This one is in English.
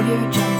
Audio Jungle.